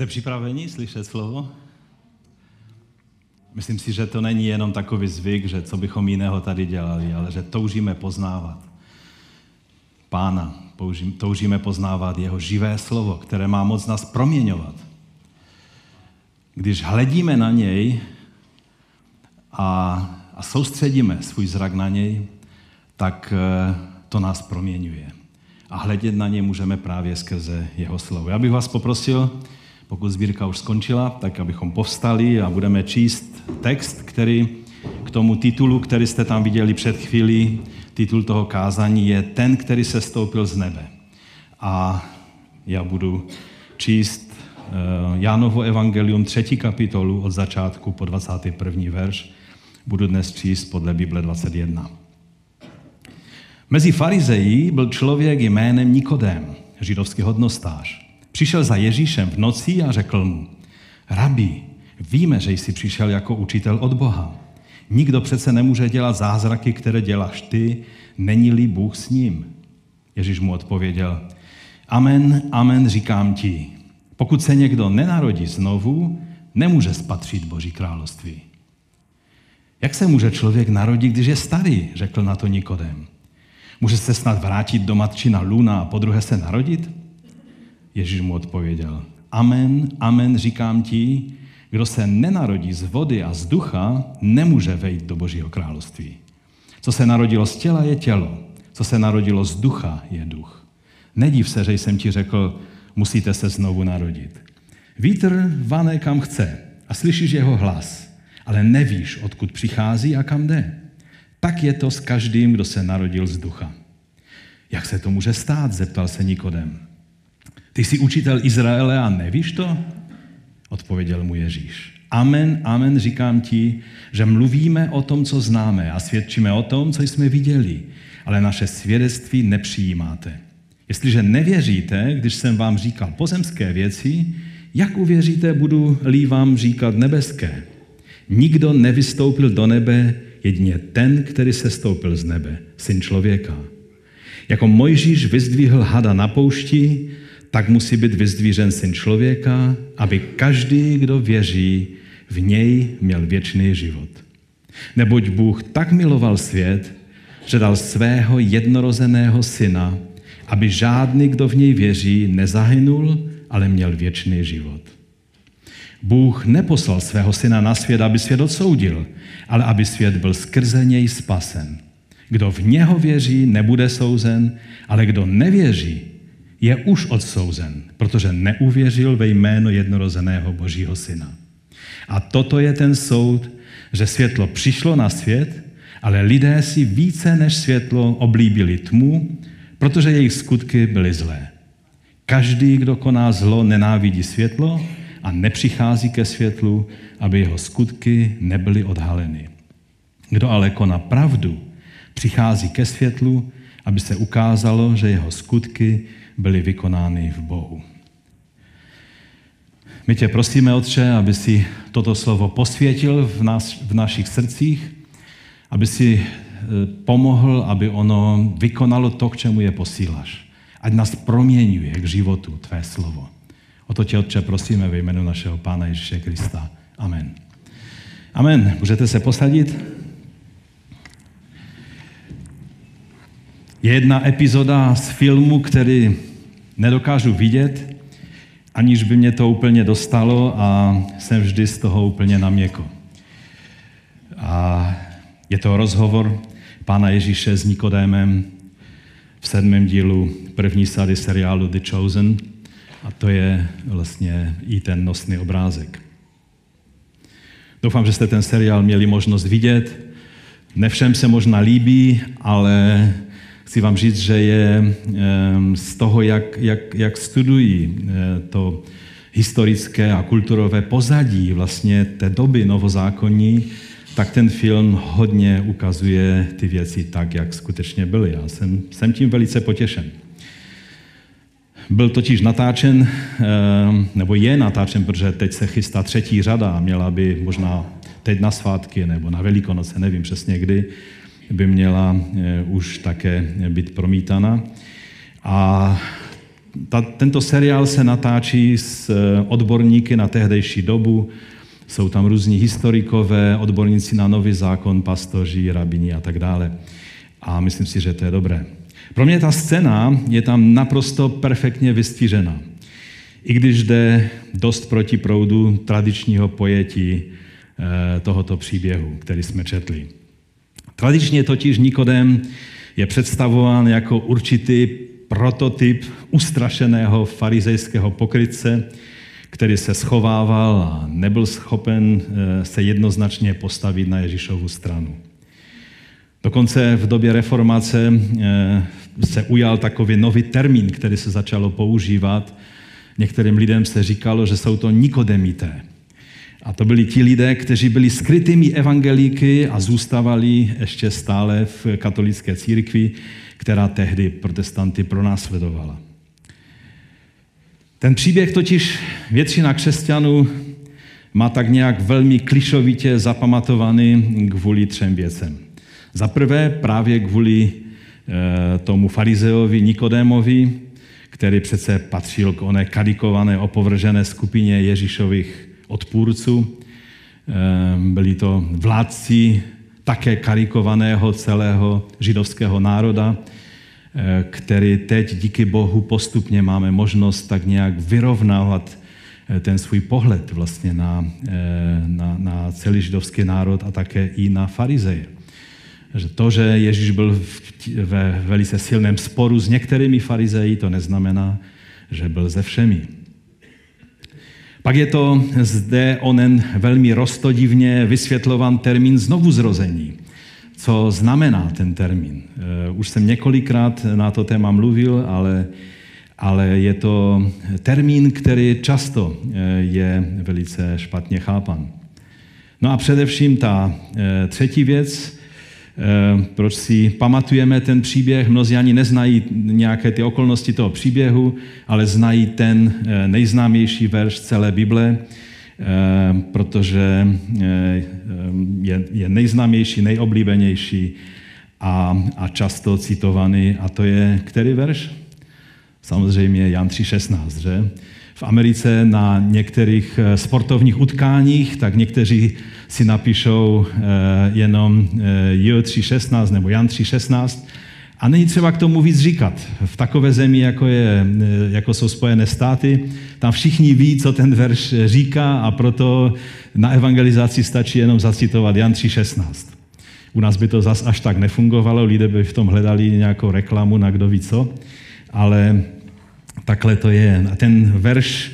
Jste připraveni slyšet slovo? Myslím si, že to není jenom takový zvyk, že co bychom jiného tady dělali, ale že toužíme poznávat Pána, toužíme poznávat jeho živé slovo, které má moc nás proměňovat. Když hledíme na něj a, a soustředíme svůj zrak na něj, tak eh, to nás proměňuje. A hledět na něj můžeme právě skrze jeho slovo. Já bych vás poprosil, pokud sbírka už skončila, tak abychom povstali a budeme číst text, který k tomu titulu, který jste tam viděli před chvílí, titul toho kázání je Ten, který se stoupil z nebe. A já budu číst eh, Jánovo evangelium, třetí kapitolu od začátku po 21. verš. Budu dnes číst podle Bible 21. Mezi farizeji byl člověk jménem Nikodém, židovský hodnostář. Přišel za Ježíšem v noci a řekl mu, rabi, víme, že jsi přišel jako učitel od Boha. Nikdo přece nemůže dělat zázraky, které děláš ty, není-li Bůh s ním. Ježíš mu odpověděl, amen, amen, říkám ti, pokud se někdo nenarodí znovu, nemůže spatřit Boží království. Jak se může člověk narodit, když je starý, řekl na to Nikodem. Může se snad vrátit do matčina Luna a podruhé se narodit? Ježíš mu odpověděl, amen, amen, říkám ti, kdo se nenarodí z vody a z ducha, nemůže vejít do Božího království. Co se narodilo z těla, je tělo. Co se narodilo z ducha, je duch. Nediv se, že jsem ti řekl, musíte se znovu narodit. Vítr vane kam chce a slyšíš jeho hlas, ale nevíš, odkud přichází a kam jde. Tak je to s každým, kdo se narodil z ducha. Jak se to může stát, zeptal se Nikodem. Ty jsi učitel Izraele a nevíš to? Odpověděl mu Ježíš. Amen, amen, říkám ti, že mluvíme o tom, co známe a svědčíme o tom, co jsme viděli, ale naše svědectví nepřijímáte. Jestliže nevěříte, když jsem vám říkal pozemské věci, jak uvěříte, budu-li vám říkat nebeské? Nikdo nevystoupil do nebe, jedině ten, který se stoupil z nebe, syn člověka. Jako Mojžíš vyzdvihl hada na poušti, tak musí být vyzdvířen syn člověka, aby každý, kdo věří, v něj měl věčný život. Neboť Bůh tak miloval svět, že dal svého jednorozeného syna, aby žádný, kdo v něj věří, nezahynul, ale měl věčný život. Bůh neposlal svého syna na svět, aby svět odsoudil, ale aby svět byl skrze něj spasen. Kdo v něho věří, nebude souzen, ale kdo nevěří, je už odsouzen, protože neuvěřil ve jméno jednorozeného Božího syna. A toto je ten soud, že světlo přišlo na svět, ale lidé si více než světlo oblíbili tmu, protože jejich skutky byly zlé. Každý, kdo koná zlo, nenávidí světlo a nepřichází ke světlu, aby jeho skutky nebyly odhaleny. Kdo ale koná pravdu, přichází ke světlu, aby se ukázalo, že jeho skutky byly vykonány v Bohu. My tě prosíme, Otče, aby si toto slovo posvětil v, nás, v našich srdcích, aby si e, pomohl, aby ono vykonalo to, k čemu je posíláš. Ať nás proměňuje k životu tvé slovo. O to tě, Otče, prosíme ve jménu našeho Pána Ježíše Krista. Amen. Amen. Můžete se posadit? Je jedna epizoda z filmu, který nedokážu vidět, aniž by mě to úplně dostalo a jsem vždy z toho úplně na měko. A je to rozhovor pána Ježíše s Nikodémem v sedmém dílu první sady seriálu The Chosen a to je vlastně i ten nosný obrázek. Doufám, že jste ten seriál měli možnost vidět. Ne všem se možná líbí, ale chci vám říct, že je z toho, jak, jak, jak studují eh, to historické a kulturové pozadí vlastně té doby novozákonní, tak ten film hodně ukazuje ty věci tak, jak skutečně byly. Já jsem, jsem tím velice potěšen. Byl totiž natáčen, nebo je natáčen, protože teď se chystá třetí řada, měla by možná teď na svátky nebo na Velikonoce, nevím přesně kdy, by měla eh, už také být promítana. A ta, tento seriál se natáčí s eh, odborníky na tehdejší dobu. Jsou tam různí historikové, odborníci na nový zákon, pastoři, rabini a tak dále. A myslím si, že to je dobré. Pro mě ta scéna je tam naprosto perfektně vystvířena. I když jde dost proti proudu tradičního pojetí eh, tohoto příběhu, který jsme četli. Tradičně totiž Nikodem je představován jako určitý prototyp ustrašeného farizejského pokrytce, který se schovával a nebyl schopen eh, se jednoznačně postavit na Ježíšovu stranu. Dokonce v době reformace eh, se ujal takový nový termín, který se začalo používat. Některým lidem se říkalo, že jsou to nikodemité. A to byli ti lidé, kteří byli skrytými evangelíky a zůstávali ještě stále v katolické církvi, která tehdy protestanty pronásledovala. Ten příběh totiž většina křesťanů má tak nějak velmi klišovitě zapamatovaný kvůli třem věcem. Za prvé právě kvůli e, tomu farizeovi Nikodémovi, který přece patřil k oné kadikované, opovržené skupině Ježíšových odpůrců. E, byli to vládci také karikovaného celého židovského národa, eh, který teď díky Bohu postupně máme možnost tak nějak vyrovnávat eh, ten svůj pohled vlastně na, eh, na, na celý židovský národ a také i na farizeje. Že to, že Ježíš byl ve velice silném sporu s některými farizeji, to neznamená, že byl ze všemi. Pak je to zde onen velmi rostodivně vysvětlovan termín znovuzrození. Co znamená ten termín? Eh, už jsem několikrát na to téma mluvil, ale, ale je to termín, který často eh, je velice špatně chápan. No a především ta eh, třetí věc, proč si pamatujeme ten příběh. Mnozí ani neznají nějaké ty okolnosti toho příběhu, ale znají ten eh, nejznámější verš celé Bible, eh, protože je, je nejznámější, nejoblíbenější a, a často citovaný. A to je který verš? Samozřejmě Jan 3.16, že? V Americe na některých sportovních utkáních, tak někteří si napíšou eh, jenom eh, J316 nebo Jan 316 a není třeba k tomu víc říkat. V takové zemi, jako, je, eh, jako jsou Spojené státy, tam všichni ví, co ten verš říká a proto na evangelizaci stačí jenom zacitovat Jan 3.16. U nás by to zas až tak nefungovalo, lidé by v tom hledali nějakou reklamu na kdo ví co, ale takhle to je. A ten verš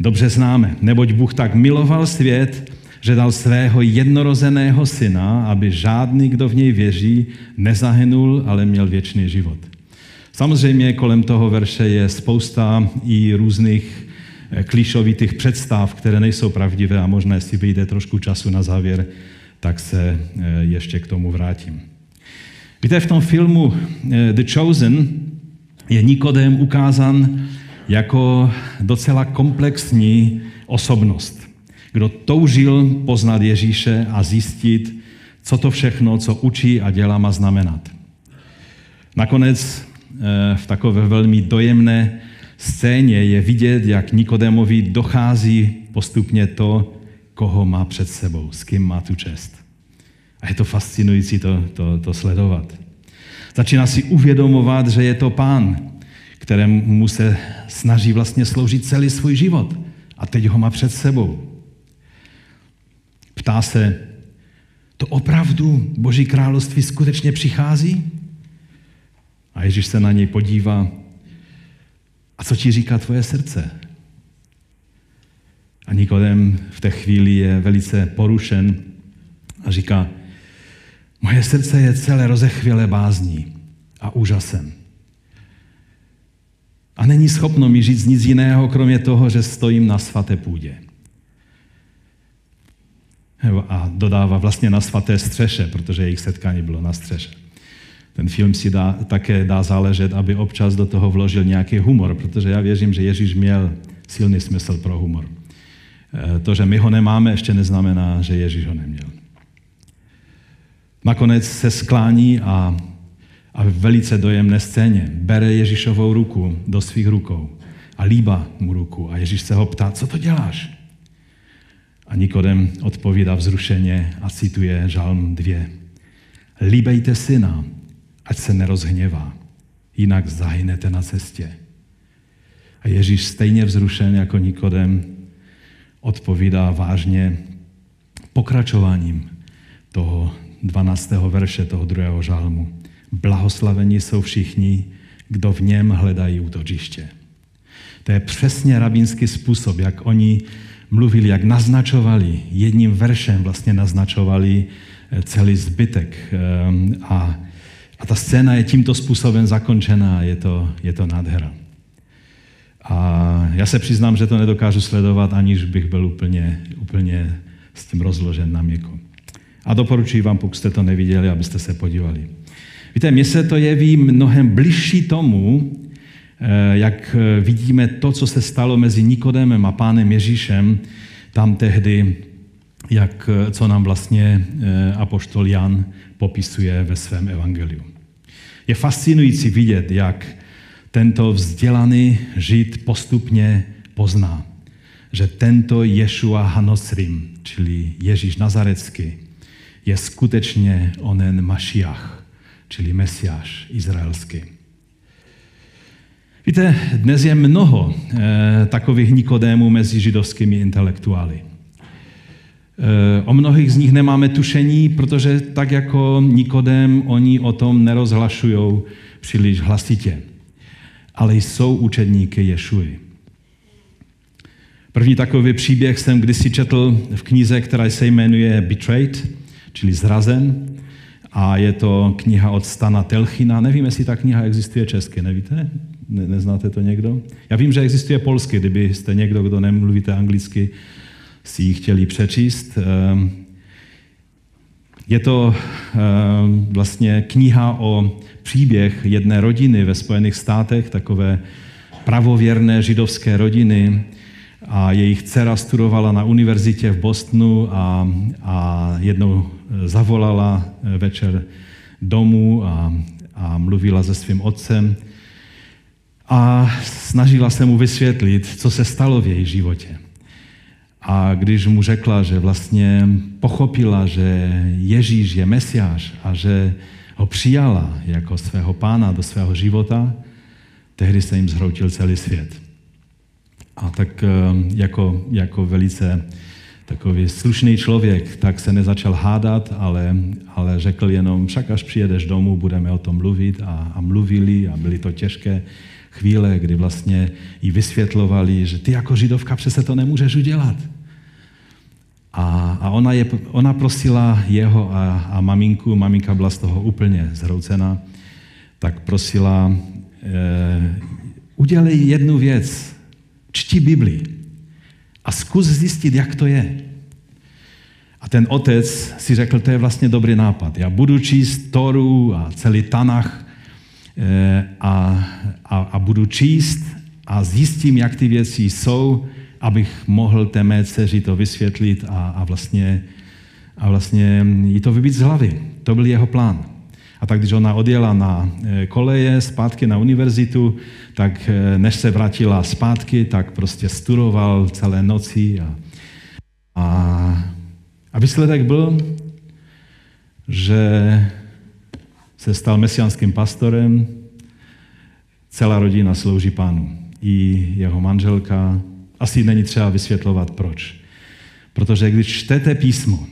dobře známe. Neboť Bůh tak miloval svět, že dal svého jednorozeného syna, aby žádný, kdo v něj věří, nezahynul, ale měl věčný život. Samozřejmě kolem toho verše je spousta i různých eh, klíšovitých představ, které nejsou pravdivé a možná, jestli vyjde trošku času na závěr, tak se eh, ještě k tomu vrátím. Víte, v tom filmu eh, The Chosen je Nikodem ukázán jako docela komplexní osobnost kdo toužil poznat Ježíše a zjistit, co to všechno, co učí a dělá, má znamenat. Nakonec eh, v takové velmi dojemné scéně je vidět, jak Nikodémovi dochází postupně to, koho má před sebou, s kým má tu čest. A je to fascinující to, to, to sledovat. Začíná si uvědomovat, že je to pán, kterému se snaží vlastně sloužit celý svůj život. A teď ho má před sebou. Ptá se, to opravdu Boží království skutečně přichází? A Ježíš se na něj podívá. A co ti říká tvoje srdce? A Nikodem v té chvíli je velice porušen a říká, moje srdce je celé rozechvělé bázní a úžasem. A není schopno mi říct nic jiného, kromě toho, že stojím na svaté půdě a dodává vlastně na svaté střeše, protože jejich setkání bylo na střeše. Ten film si dá, také dá záležet, aby občas do toho vložil nějaký humor, protože já věřím, že Ježíš měl silný smysl pro humor. E, to, že my ho nemáme, ještě neznamená, že Ježíš ho neměl. Nakonec se sklání a, a v velice dojemné scéně bere Ježíšovou ruku do svých rukou a líba mu ruku. A Ježíš se ho ptá, co to děláš? A Nikodem odpovídá vzrušeně a cituje Žalm 2. Líbejte syna, ať se nerozhněvá, jinak zahynete na cestě. A Ježíš stejně vzrušen jako Nikodem odpovídá vážně pokračováním toho 12. verše toho druhého žálmu. Blahoslavení jsou všichni, kdo v něm hledají útočiště. To je přesně rabínský způsob, jak oni mluvili, jak naznačovali, jedním veršem vlastně naznačovali eh, celý zbytek. Ehm, a, a ta scéna je tímto způsobem zakončená, je to, je to nádhera. A já se přiznám, že to nedokážu sledovat, aniž bych byl úplně, úplně s tím rozložen na měko. A doporučuji vám, pokud jste to neviděli, abyste se podívali. Víte, mně se to jeví mnohem bližší tomu, eh, jak vidíme to, co se stalo mezi Nikodemem a pánem Ježíšem, tam tehdy, jak, co nám vlastně eh, apoštol Jan popisuje ve svém evangeliu. Je fascinující vidět, jak tento vzdělaný žid postupně pozná, že tento Ješua Hanosrim, čili Ježíš Nazarecký, je skutečně onen Mašiach, čili Mesiáš izraelský. Víte, dnes je mnoho e, takových Nikodémů mezi židovskými intelektuály. E, o mnohých z nich nemáme tušení, protože tak jako Nikodém, oni o tom nerozhlašují příliš hlasitě. Ale jsou učedníky Ješuji. První takový příběh jsem kdysi četl v knize, která se jmenuje Betrayed, čili Zrazen. A je to kniha od Stana Telchina. Nevím, jestli ta kniha existuje česky, nevíte? Ne, neznáte to někdo? Já vím, že existuje polsky, kdybyste někdo, kdo nemluvíte anglicky, si ji chtěli přečíst. Ehm, je to ehm, vlastně kniha o příběh jedné rodiny ve Spojených státech, takové pravověrné židovské rodiny, a jejich dcera studovala na univerzitě v Bostonu a, a jednou zavolala večer domů a, a mluvila se svým otcem a snažila se mu vysvětlit, co se stalo v jejich životě. A když mu řekla, že vlastně pochopila, že Ježíš je Mesiáš a že ho přijala jako svého pána do svého života, tehdy se jim zhroutil celý svět. A tak eh, jako, jako velice takový slušný člověk, tak se nezačal hádat, ale, ale řekl jenom, však až přijedeš domů, budeme o tom mluvit a, a mluvili a byly to těžké chvíle, kdy vlastně jí vysvětlovali, že ty jako židovka přece to nemůžeš udělat. A, a ona, je, ona prosila jeho a, a maminku, maminka byla z toho úplně zhroucena, tak prosila, e, udělej jednu věc, čti Bibli a zkus zjistit, jak to je. A ten otec si řekl, to je vlastně dobrý nápad. Já budu číst Toru a celý Tanach a, a, a budu číst a zjistím, jak ty věci jsou, abych mohl té mé dceři to vysvětlit a, a, vlastně, a vlastně jí to vybít z hlavy. To byl jeho plán. A tak když ona odjela na eh, koleje zpátky na univerzitu, tak eh, než se vrátila zpátky, tak prostě studoval celé noci. A, a, a výsledek byl, že se stal mesianským pastorem, celá rodina slouží pánu. I jeho manželka. Asi není třeba vysvětlovat proč. Protože když čtete písmo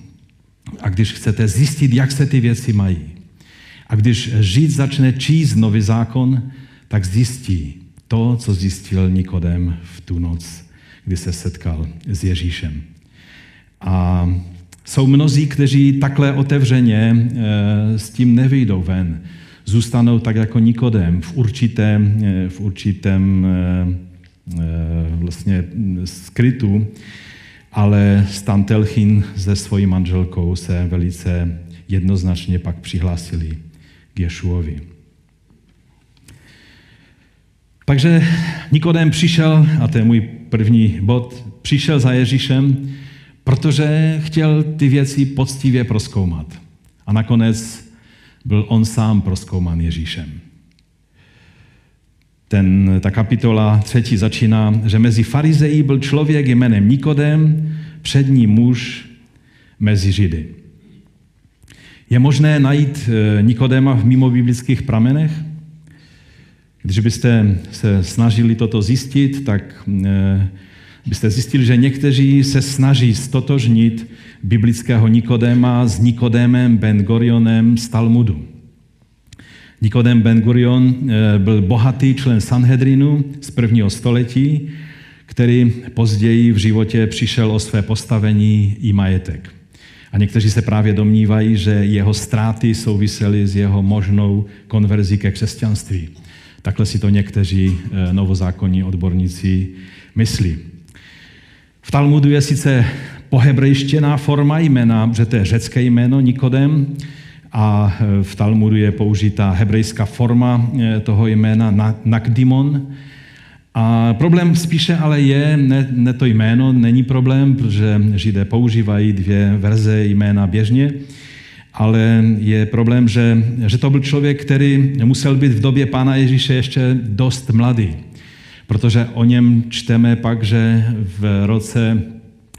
a když chcete zjistit, jak se ty věci mají, a když žít začne číst nový zákon, tak zjistí to, co zjistil Nikodem v tu noc, kdy se setkal s Ježíšem. A jsou mnozí, kteří takhle otevřeně e, s tím nevyjdou ven. Zůstanou tak jako Nikodem v určitém, e, v určitém e, vlastně skrytu, ale Stan Telchin se svojí manželkou se velice jednoznačně pak přihlásili k Ješuovi. Takže Nikodem přišel, a to je můj první bod, přišel za Ježíšem, protože chtěl ty věci poctivě proskoumat. A nakonec byl on sám proskoumán Ježíšem. ten, ta kapitola třetí začíná, že mezi farizejí byl člověk jménem Nikodem, přední muž mezi Židy. Je možné najít eh, Nikodéma v mimo biblických pramenech? Když byste se snažili toto zjistit, tak eh, byste zjistili, že někteří se snaží stotožnit biblického Nikodéma s Nikodémem Ben Gorionem z Talmudu. Nikodem Ben Gurion eh, byl bohatý člen Sanhedrinu z prvního století, který později v životě přišel o své postavení i majetek. A někteří se právě domnívají, že jeho ztráty souvisely s jeho možnou konverzí ke křesťanství. Takhle si to někteří eh, novozákonní odborníci myslí. V Talmudu je sice pohebrejštěná forma jména, že to je řecké jméno Nikodem, a eh, v Talmudu je použitá hebrejská forma eh, toho jména Nakdimon. A problém spíše ale je, ne, ne to jméno není problém, protože Židé používají dvě verze jména běžně, ale je problém, že, že to byl člověk, který musel být v době Pána Ježíše ještě dost mladý. Protože o něm čteme pak, že v roce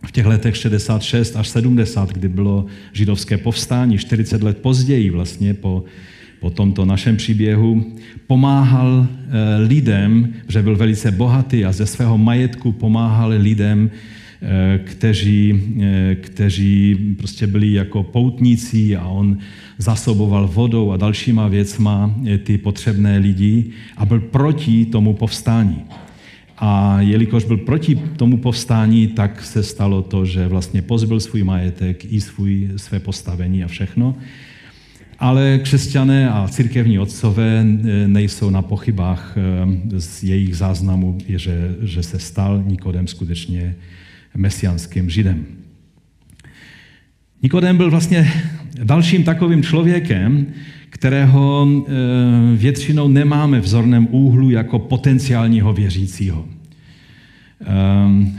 v těch letech 66 až 70, kdy bylo židovské povstání, 40 let později vlastně po, po tomto našem příběhu, pomáhal eh, lidem, že byl velice bohatý a ze svého majetku pomáhal lidem, kteří, eh, kteří prostě byli jako poutníci a on zasoboval vodou a dalšíma věcma ty potřebné lidi a byl proti tomu povstání. A jelikož byl proti tomu povstání, tak se stalo to, že vlastně pozbyl svůj majetek i svůj, své postavení a všechno. Ale křesťané a církevní otcové nejsou na pochybách eh, z jejich záznamu, že, že se stal Nikodem skutečně mesianským židem. Nikodem byl vlastně dalším takovým člověkem, kterého eh, většinou nemáme v zorném úhlu jako potenciálního věřícího. Ehm,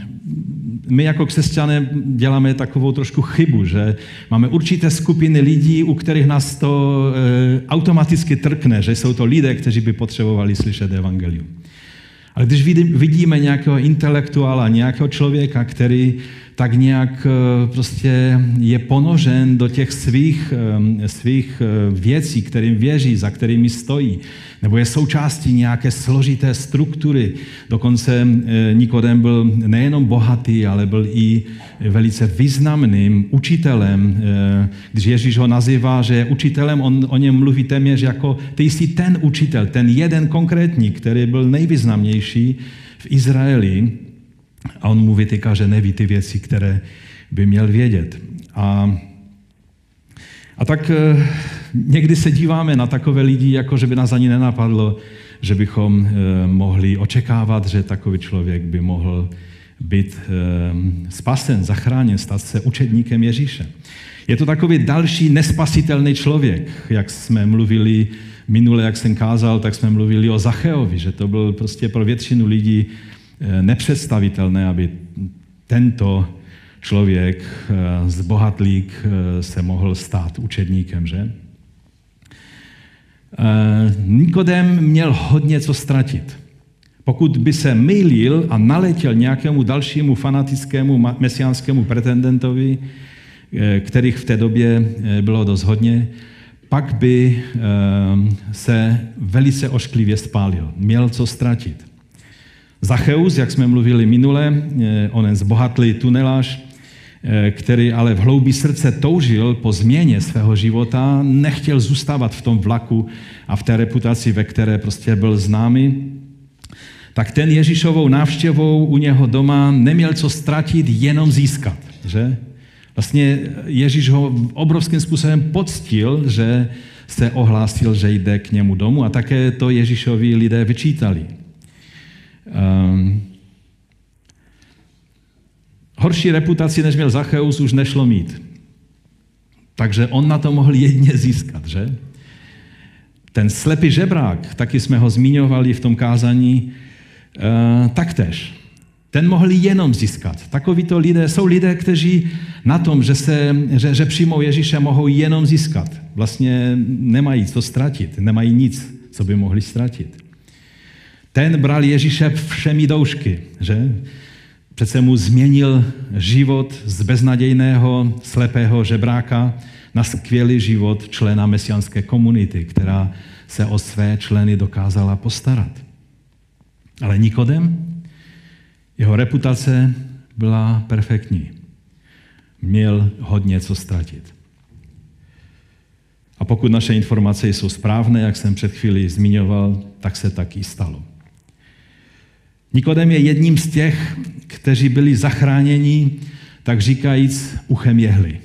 my jako křesťané děláme takovou trošku chybu, že máme určité skupiny lidí, u kterých nás to eh, automaticky trkne, že jsou to lidé, kteří by potřebovali slyšet evangelium. Ale když vidíme nějakého intelektuála, nějakého člověka, který tak nějak eh, prostě je ponožen do těch svých, eh, svých eh, věcí, kterým věří, za kterými stojí, nebo je součástí nějaké složité struktury. Dokonce Nikodem byl nejenom bohatý, ale byl i velice významným učitelem. Když Ježíš ho nazývá, že je učitelem, on o něm mluví téměř jako ty jsi ten učitel, ten jeden konkrétní, který byl nejvýznamnější v Izraeli. A on mu vytýká, že neví ty věci, které by měl vědět. A, a tak eh, někdy se díváme na takové lidi, jako že by nás ani nenapadlo, že bychom eh, mohli očekávat, že takový člověk by mohl být eh, spasen, zachráněn, stát se učedníkem Ježíše. Je to takový další nespasitelný člověk, jak jsme mluvili minule, jak jsem kázal, tak jsme mluvili o Zacheovi, že to byl prostě pro většinu lidí nepředstavitelné, aby tento člověk, eh, zbohatlík, eh, se mohl stát učedníkem, že? Nikodem měl hodně co ztratit. Pokud by se mylil a naletěl nějakému dalšímu fanatickému mesiánskému pretendentovi, kterých v té době bylo dost hodně, pak by se velice ošklivě spálil. Měl co ztratit. Zacheus, jak jsme mluvili minule, eh, onen zbohatlý tunelář, eh, který ale v hloubi srdce toužil po změně svého života, nechtěl zůstávat v tom vlaku a v té reputaci, ve které prostě byl známý, tak ten Ježíšovou návštěvou u něho doma neměl co ztratit, jenom získat. Že? Vlastně Ježíš ho obrovským způsobem poctil, že se ohlásil, že jde k němu domů a také to Ježíšovi lidé vyčítali. Um, horší reputaci, než měl Zacheus, už nešlo mít. Takže on na to mohl jedně získat, že? Ten slepý žebrák, taky jsme ho zmiňovali v tom kázání, uh, taktéž. Ten mohl jenom získat. Takovýto lidé jsou lidé, kteří na tom, že, se, že, že přijmou Ježíše, mohou jenom získat. Vlastně nemají co ztratit, nemají nic, co by mohli ztratit. Ten bral Ježíše všemi doušky, že? Přece mu změnil život z beznadějného slepého žebráka na skvělý život člena mesianské komunity, která se o své členy dokázala postarat. Ale Nikodem, jeho reputace byla perfektní. Měl hodně co ztratit. A pokud naše informace jsou správné, jak jsem před chvíli zmiňoval, tak se taky stalo. Nikodem je jedním z těch, kteří byli zachráněni, tak říkajíc, uchem jehly.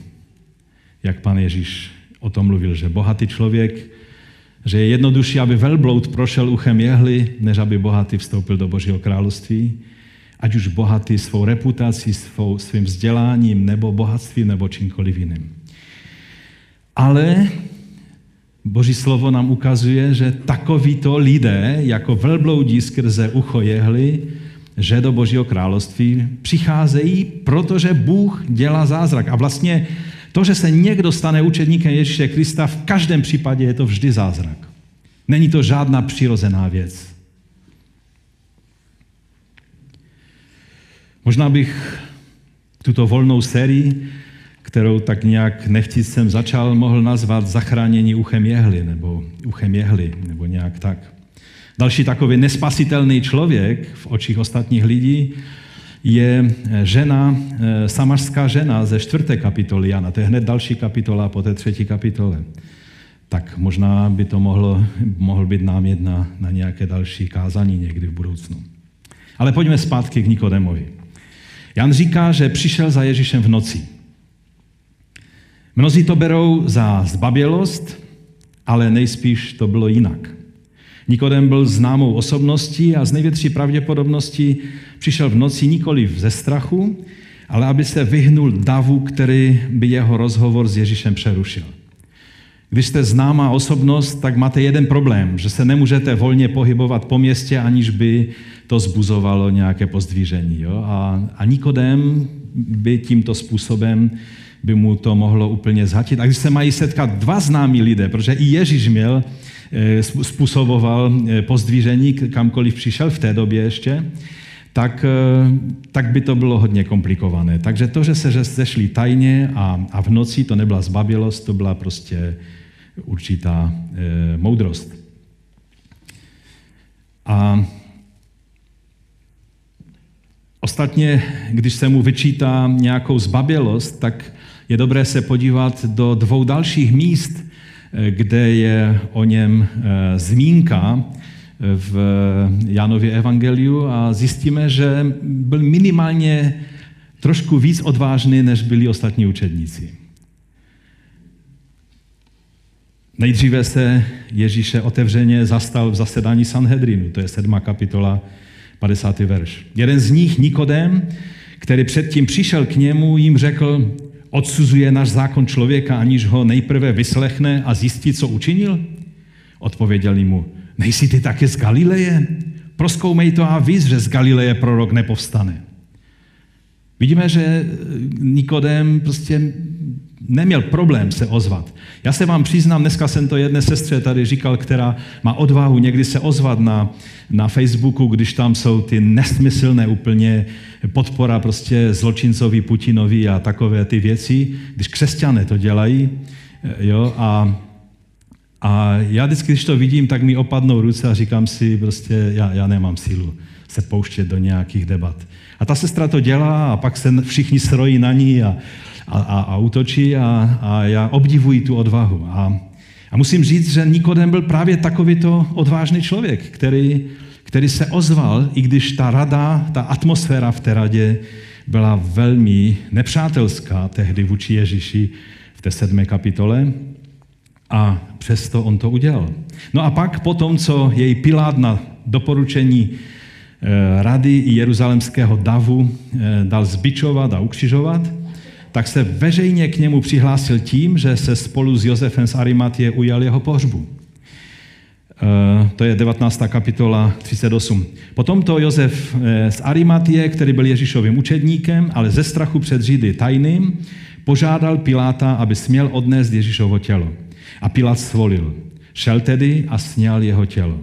Jak pan Ježíš o tom mluvil, že bohatý člověk, že je jednodušší, aby velbloud prošel uchem jehly, než aby bohatý vstoupil do Božího království. Ať už bohatý svou reputací, svou, svým vzděláním, nebo bohatstvím, nebo čímkoliv jiným. Ale Boží slovo nám ukazuje, že takovýto lidé, jako velbloudí skrze ucho jehly, že do Božího království přicházejí, protože Bůh dělá zázrak. A vlastně to, že se někdo stane učedníkem Ježíše Krista, v každém případě je to vždy zázrak. Není to žádná přirozená věc. Možná bych tuto volnou sérii kterou tak nějak nechci jsem začal, mohl nazvat zachránění uchem jehly, nebo uchem jehly, nebo nějak tak. Další takový nespasitelný člověk v očích ostatních lidí je žena, eh, samařská žena ze čtvrté kapitoly Jana. To je hned další kapitola po té třetí kapitole. Tak možná by to mohlo, mohl být námět na, na nějaké další kázání někdy v budoucnu. Ale pojďme zpátky k Nikodemovi. Jan říká, že přišel za Ježíšem v noci. Mnozí to berou za zbabělost, ale nejspíš to bylo jinak. Nikodem byl známou osobností a z největší pravděpodobností přišel v noci nikoli ze strachu, ale aby se vyhnul davu, který by jeho rozhovor s Ježíšem přerušil. Když jste známá osobnost, tak máte jeden problém, že se nemůžete volně pohybovat po městě, aniž by to zbuzovalo nějaké pozdvížení. Jo? A, a Nikodem by tímto způsobem by mu to mohlo úplně zhatit. A když se mají setkat dva známí lidé, protože i Ježíš měl, eh, způsoboval eh, pozdvíření, kamkoliv přišel v té době ještě, tak, eh, tak by to bylo hodně komplikované. Takže to, že se zešli tajně a, a v noci, to nebyla zbabělost, to byla prostě určitá e, moudrost. A ostatně, když se mu vyčítá nějakou zbabělost, tak je dobré se podívat do dvou dalších míst, eh, kde je o něm eh, zmínka eh, v Janově evangeliu a zjistíme, že byl minimálně trošku víc odvážný, než byli ostatní učedníci. Nejdříve se Ježíše otevřeně zastal v zasedání Sanhedrinu, to je 7. kapitola, 50. verš. Jeden z nich, Nikodem, který předtím přišel k němu, jim řekl, Odsuzuje náš zákon člověka, aniž ho nejprve vyslechne a zjistí, co učinil? Odpověděli mu, nejsi ty také z Galileje? Proskoumej to a víc, že z Galileje prorok nepovstane. Vidíme, že Nikodem prostě neměl problém se ozvat. Já se vám přiznám, dneska jsem to jedné sestře tady říkal, která má odvahu někdy se ozvat na, na Facebooku, když tam jsou ty nesmyslné úplně podpora prostě zločincovi, Putinovi a takové ty věci, když křesťané to dělají, jo, a, a já vždycky, když to vidím, tak mi opadnou ruce a říkám si, prostě já, já nemám sílu se pouštět do nějakých debat. A ta sestra to dělá a pak se všichni srojí na ní a, a, a, a útočí a, a já obdivuji tu odvahu. A, a musím říct, že Nikodem byl právě takovýto odvážný člověk, který, který se ozval, i když ta rada, ta atmosféra v té radě byla velmi nepřátelská tehdy vůči Ježíši v té sedmé kapitole. A přesto on to udělal. No a pak po tom, co jej Pilát na doporučení eh, rady i jeruzalemského davu eh, dal zbičovat a ukřižovat, tak se veřejně k němu přihlásil tím, že se spolu s Josefem z Arimatie ujal jeho pohřbu. Eh, to je 19. kapitola 38. Potom to Josef eh, z Arimatie, který byl Ježíšovým učedníkem, ale ze strachu před Židy tajným, požádal Piláta, aby směl odnést Ježíšovo tělo. A Pilát svolil. Šel tedy a sněl jeho tělo.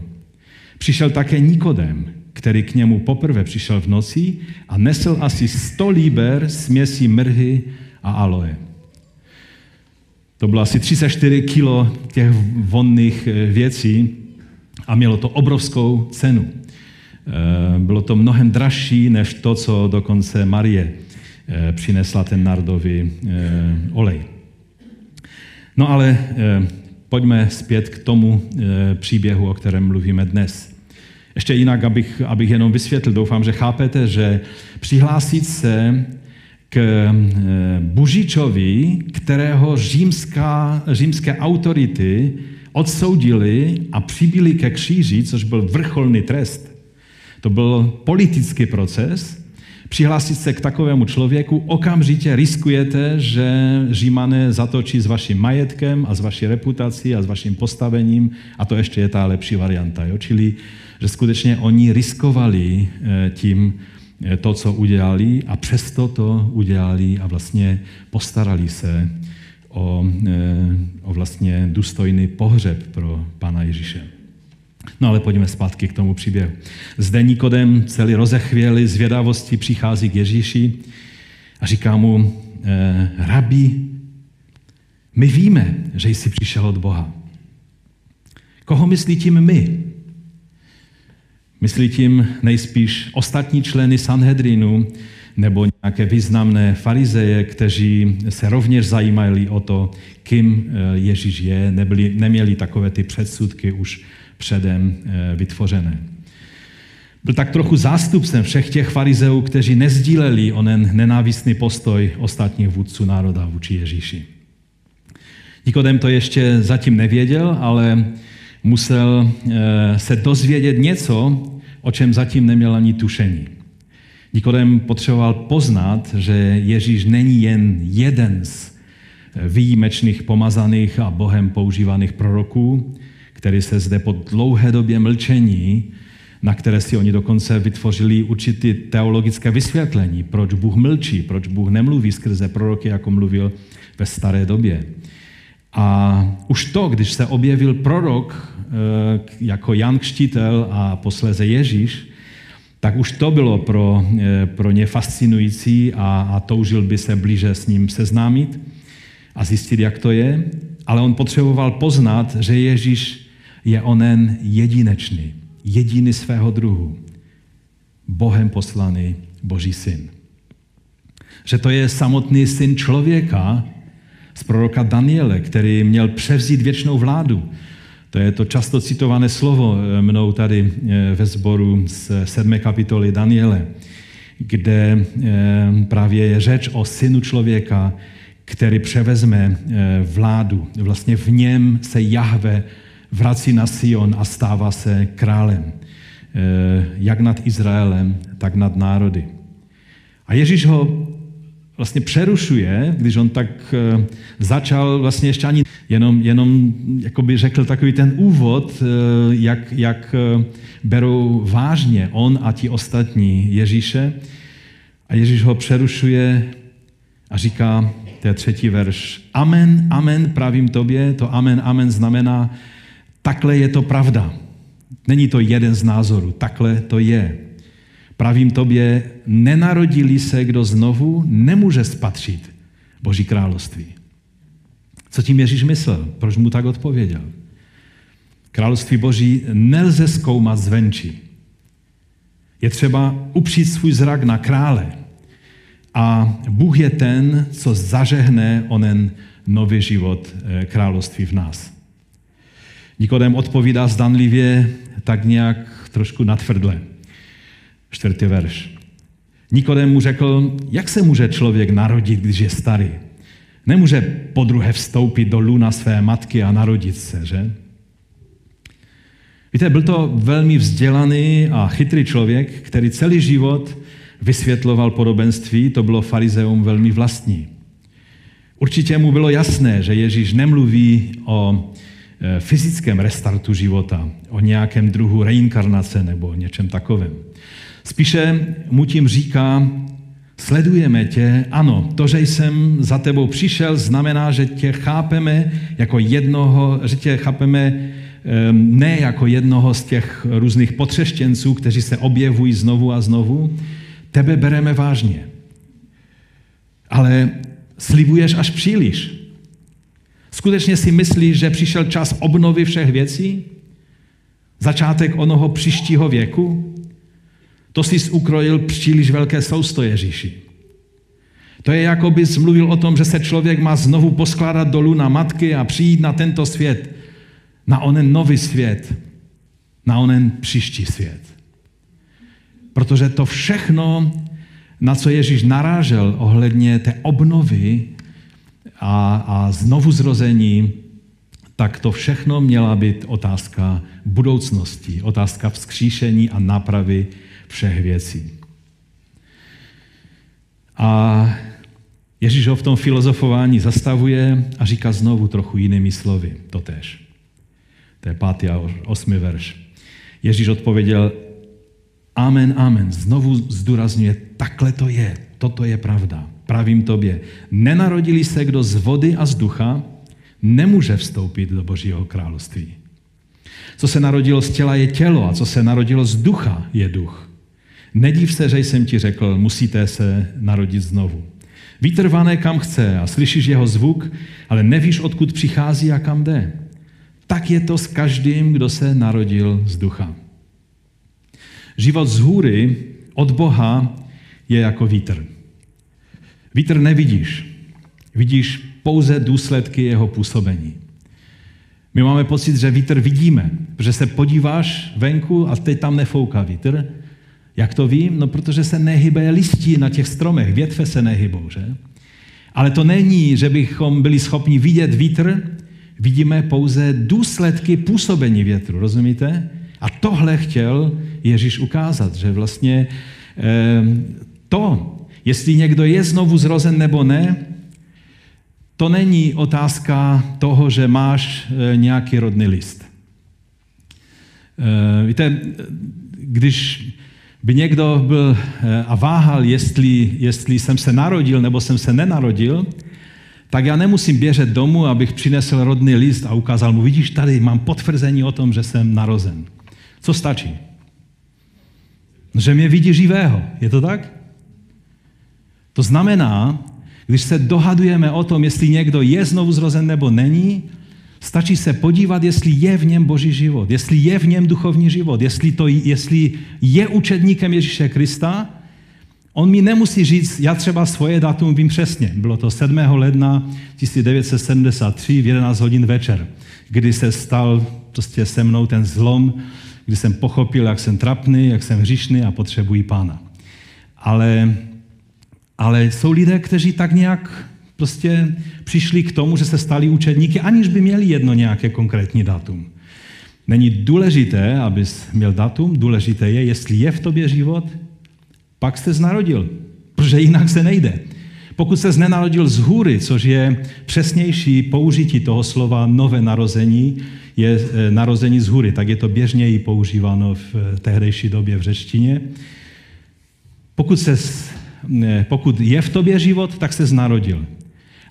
Přišel také Nikodem, který k němu poprvé přišel v noci a nesl asi 100 liber směsí mrhy a aloe. To bylo asi 34 kilo těch vonných eh, věcí a mělo to obrovskou cenu. Eh, bylo to mnohem dražší než to, co dokonce Marie eh, přinesla ten nardový olej. No ale pojďme zpět k tomu příběhu, o kterém mluvíme dnes. Ještě jinak, abych, abych jenom vysvětlil, doufám, že chápete, že přihlásit se k eh, Bužičovi, kterého římská, římské autority odsoudili a přibili ke kříži, což byl vrcholný trest. To byl politický proces. Přihlásit se k takovému člověku, okamžitě riskujete, že římané zatočí s vaším majetkem a s vaší reputací a s vaším postavením a to ještě je ta lepší varianta. Jo? Čili, že skutečně oni riskovali eh, tím, Eh, to, co udělali a přesto to udělali a vlastně postarali se o, eh, o vlastně důstojný pohřeb pro Pana Ježíše. No ale pojďme zpátky k tomu příběhu. Zde Nikodem celý rozechvěli zvědavosti přichází k Ježíši a říká mu, rabi, my víme, že jsi přišel od Boha. Koho myslí tím my? Myslí tím nejspíš ostatní členy Sanhedrinu nebo nějaké významné farizeje, kteří se rovněž zajímali o to, kým eh, Ježíš je, nebyli, neměli takové ty předsudky už předem eh, vytvořené. Byl tak trochu zástupcem všech těch farizeů, kteří nezdíleli onen nenávistný postoj ostatních vůdců národa vůči Ježíši. Nikodem to ještě zatím nevěděl, ale musel eh, se dozvědět něco, o čem zatím neměl ani tušení. Nikodem potřeboval poznat, že Ježíš není jen jeden z eh, výjimečných pomazaných a Bohem používaných proroků, který se zde po dlouhé době mlčení, na které si oni dokonce vytvořili určitý teologické vysvětlení, proč Bůh mlčí, proč Bůh nemluví skrze proroky, jako mluvil ve staré době. A už to, když se objevil prorok eh, jako Jan Křtitel a posléze Ježíš, tak už to bylo pro, eh, pro ně fascinující a, a toužil by se blíže s ním seznámit a zjistit, jak to je. Ale on potřeboval poznat, že Ježíš je onen jedinečný, jediný svého druhu, Bohem poslaný Boží syn. Že to je samotný syn člověka, z proroka Daniele, který měl převzít věčnou vládu. To je to často citované slovo eh, mnou tady eh, ve sboru z sedmé kapitoly Daniele, kde eh, právě je řeč o synu člověka, který převezme vládu. Vlastně v něm se Jahve vrací na Sion a stává se králem. Jak nad Izraelem, tak nad národy. A Ježíš ho vlastně přerušuje, když on tak eh, začal vlastně ještě ani jenom, jenom by řekl takový ten úvod, eh, jak, jak eh, berou vážně on a ti ostatní Ježíše. A Ježíš ho přerušuje a říká, to je třetí verš, amen, amen, pravím tobě, to amen, amen znamená, takhle je to pravda. Není to jeden z názorů, takhle to je. Pravím tobě, nenarodili se, kdo znovu nemůže spatřit Boží království. Co tím Ježíš myslel? Proč mu tak odpověděl? Království Boží nelze zkoumat zvenčí. Je třeba upřít svůj zrak na krále. A Bůh je ten, co zažehne onen nový život eh, království v nás. Nikodem odpovídá zdanlivě tak nějak trošku natvrdle. Čtvrtý verš. Nikodem mu řekl, jak se může člověk narodit, když je starý? Nemůže po druhé vstoupit do luna své matky a narodit se, že? Víte, byl to velmi vzdělaný a chytrý člověk, který celý život vysvětloval podobenství, to bylo farizeum velmi vlastní. Určitě mu bylo jasné, že Ježíš nemluví o e, fyzickém restartu života, o nějakém druhu reinkarnace nebo něčem takovém. Spíše mu tím říká, sledujeme tě, ano, to, že jsem za tebou přišel, znamená, že tě chápeme jako jednoho, že tě chápeme ne jako jednoho z těch různých potřeštěnců, kteří se objevují znovu a znovu. Tebe bereme vážně. Ale slibuješ až příliš. Skutečně si myslíš, že přišel čas obnovy všech věcí? Začátek onoho příštího věku? To jsi ukrojil příliš velké sousto Ježíši. To je jako bys mluvil o tom, že se člověk má znovu poskládat dolů na matky a přijít na tento svět, na onen nový svět, na onen příští svět. Protože to všechno, na co Ježíš narážel ohledně té obnovy a, a znovu zrození, tak to všechno měla být otázka budoucnosti, otázka vzkříšení a nápravy všech věcí. A Ježíš ho v tom filozofování zastavuje a říká znovu trochu jinými slovy, totéž. To je pátý a osmý verš. Ježíš odpověděl, amen, amen. Znovu zdůrazňuje, takhle to je, toto je pravda. Pravím tobě, nenarodili se kdo z vody a z ducha, nemůže vstoupit do Božího království. Co se narodilo z těla je tělo a co se narodilo z ducha je duch. Nediv se, že jsem ti řekl, musíte se narodit znovu. Vítr vane kam chce a slyšíš jeho zvuk, ale nevíš, odkud přichází a kam jde. Tak je to s každým, kdo se narodil z ducha. Život z hůry od Boha je jako vítr. Vítr nevidíš. Vidíš pouze důsledky jeho působení. My máme pocit, že vítr vidíme, protože se podíváš venku a teď tam nefouká vítr, jak to vím? No, protože se nehybe listí na těch stromech, větve se nehybou, že? Ale to není, že bychom byli schopni vidět vítr, vidíme pouze důsledky působení větru, rozumíte? A tohle chtěl Ježíš ukázat, že vlastně eh, to, jestli někdo je znovu zrozen nebo ne, to není otázka toho, že máš eh, nějaký rodný list. Eh, víte, když by někdo byl eh, a váhal, jestli, jestli jsem se narodil nebo jsem se nenarodil, tak já nemusím běžet domů, abych přinesl rodný list a ukázal mu, vidíš, tady mám potvrzení o tom, že jsem narozen. Co stačí? Že mě vidí živého. Je to tak? To znamená, když se dohadujeme o tom, jestli někdo je znovu zrozen nebo není, Stačí se podívat, jestli je v něm boží život, jestli je v něm duchovní život, jestli, to, jestli je učedníkem Ježíše Krista. On mi nemusí říct, já třeba svoje datum vím přesně. Bylo to 7. ledna 1973 v 11 hodin večer, kdy se stal prostě se mnou ten zlom, kdy jsem pochopil, jak jsem trapný, jak jsem hříšný a potřebuji pána. Ale, ale jsou lidé, kteří tak nějak prostě přišli k tomu, že se stali učedníky, aniž by měli jedno nějaké konkrétní datum. Není důležité, abys měl datum, důležité je, jestli je v tobě život, pak jste narodil, protože jinak se nejde. Pokud se nenarodil z hůry, což je přesnější použití toho slova nové narození, je eh, narození z hůry, tak je to běžněji používáno v eh, tehdejší době v řečtině. Pokud, se, eh, pokud je v tobě život, tak se narodil.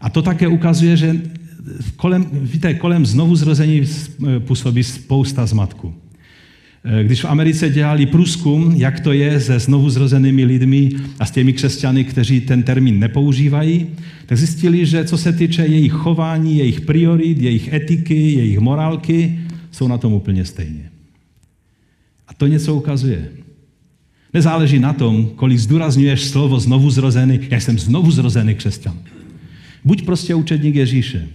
A to také ukazuje, že kolem, víte, kolem znovu zrození působí spousta zmatku. Eh, když v Americe dělali průzkum, jak to je se znovu zrozenými lidmi a s těmi křesťany, kteří ten termín nepoužívají, tak zjistili, že co se týče jejich chování, jejich priorit, jejich etiky, jejich morálky, jsou na tom úplně stejně. A to něco ukazuje. Nezáleží na tom, kolik zdůrazňuješ slovo znovu zrozený, já jsem znovu zrozený křesťan. Buď prostě učedník Ježíše.